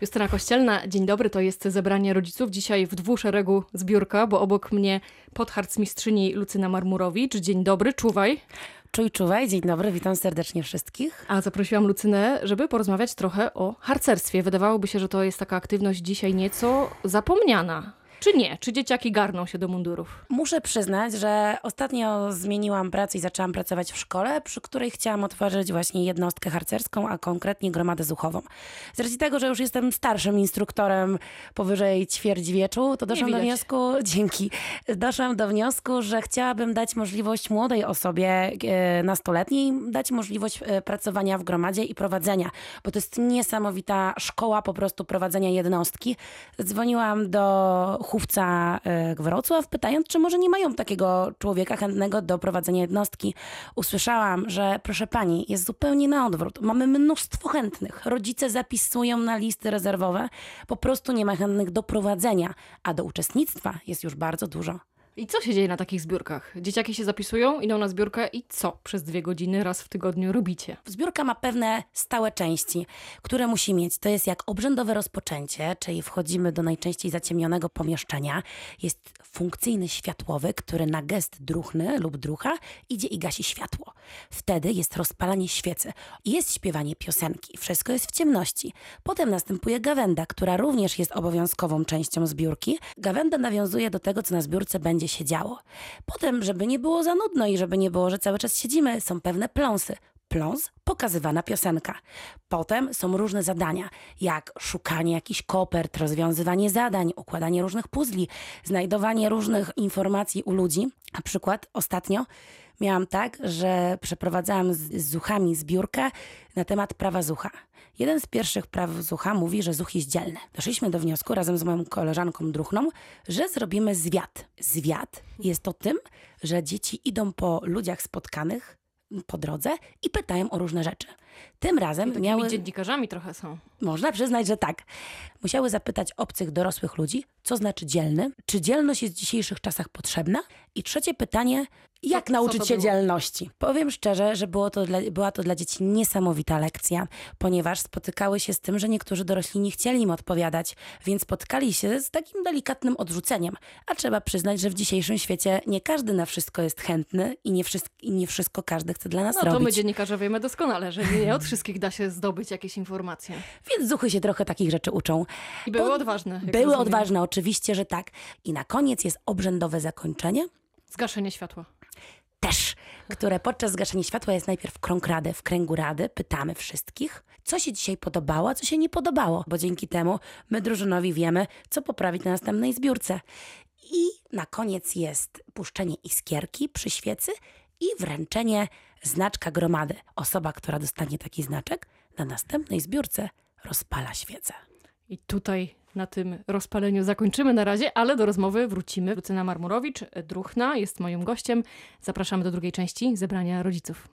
Justyna Kościelna, dzień dobry, to jest zebranie rodziców. Dzisiaj w dwuszeregu zbiórka, bo obok mnie podharcmistrzyni Lucyna Marmurowicz. Dzień dobry, czuwaj. Czuj, czuwaj, dzień dobry, witam serdecznie wszystkich. A zaprosiłam Lucynę, żeby porozmawiać trochę o harcerstwie. Wydawałoby się, że to jest taka aktywność dzisiaj nieco zapomniana. Czy nie? Czy dzieciaki garną się do mundurów? Muszę przyznać, że ostatnio zmieniłam pracę i zaczęłam pracować w szkole, przy której chciałam otworzyć właśnie jednostkę harcerską, a konkretnie gromadę zuchową. Z racji tego, że już jestem starszym instruktorem powyżej ćwierćwieczu, to doszłam do wniosku, dzięki, doszłam do wniosku, że chciałabym dać możliwość młodej osobie e, nastoletniej, dać możliwość e, pracowania w gromadzie i prowadzenia, bo to jest niesamowita szkoła po prostu prowadzenia jednostki. Dzwoniłam do chówca e, Wrocław, pytając, czy może nie mają takiego człowieka chętnego do prowadzenia jednostki. Usłyszałam, że proszę pani, jest zupełnie na odwrót. Mamy mnóstwo chętnych. Rodzice zapisują na listy rezerwowe. Po prostu nie ma chętnych do prowadzenia, a do uczestnictwa jest już bardzo dużo. I co się dzieje na takich zbiórkach? Dzieciaki się zapisują, idą na zbiórkę i co przez dwie godziny raz w tygodniu robicie? Zbiórka ma pewne stałe części, które musi mieć. To jest jak obrzędowe rozpoczęcie, czyli wchodzimy do najczęściej zaciemnionego pomieszczenia. Jest funkcyjny światłowy, który na gest druchny lub drucha idzie i gasi światło. Wtedy jest rozpalanie świecy jest śpiewanie piosenki. Wszystko jest w ciemności. Potem następuje gawenda, która również jest obowiązkową częścią zbiórki. Gawenda nawiązuje do tego, co na zbiórce będzie się działo. Potem, żeby nie było za nudno i żeby nie było, że cały czas siedzimy, są pewne pląsy pląs, pokazywana piosenka. Potem są różne zadania, jak szukanie jakichś kopert, rozwiązywanie zadań, układanie różnych puzli, znajdowanie różnych informacji u ludzi. Na przykład ostatnio miałam tak, że przeprowadzałam z, z zuchami zbiórkę na temat prawa zucha. Jeden z pierwszych praw zucha mówi, że zuch jest dzielny. Doszliśmy do wniosku razem z moją koleżanką Druchną, że zrobimy zwiat. Zwiat jest to tym, że dzieci idą po ludziach spotkanych po drodze i pytają o różne rzeczy. Tym razem Takimi miały, dziennikarzami trochę są. można przyznać, że tak. Musiały zapytać obcych dorosłych ludzi, co znaczy dzielny, czy dzielność jest w dzisiejszych czasach potrzebna i trzecie pytanie, jak co nauczyć to się było? dzielności. Powiem szczerze, że było to dla, była to dla dzieci niesamowita lekcja, ponieważ spotykały się z tym, że niektórzy dorośli nie chcieli im odpowiadać, więc spotkali się z takim delikatnym odrzuceniem. A trzeba przyznać, że w dzisiejszym świecie nie każdy na wszystko jest chętny i nie, wszystko, i nie wszystko każdy chce dla nas No to robić. my dziennikarze wiemy doskonale, że nie od wszystkich da się zdobyć jakieś informacje. Więc zuchy się trochę takich rzeczy uczą. I były Bo- odważne. Były rozumiem. odważne, oczywiście, że tak. I na koniec jest obrzędowe zakończenie, Zgaszenie światła. też, które podczas zgaszenia światła jest najpierw krąg rady. W kręgu rady pytamy wszystkich, co się dzisiaj podobało, a co się nie podobało, bo dzięki temu my drużynowi wiemy, co poprawić na następnej zbiórce. I na koniec jest puszczenie iskierki przy świecy i wręczenie znaczka gromady. Osoba, która dostanie taki znaczek, na następnej zbiórce rozpala świecę. I tutaj na tym rozpaleniu zakończymy na razie, ale do rozmowy wrócimy. Lucyna Marmurowicz, Druchna, jest moim gościem. Zapraszamy do drugiej części zebrania rodziców.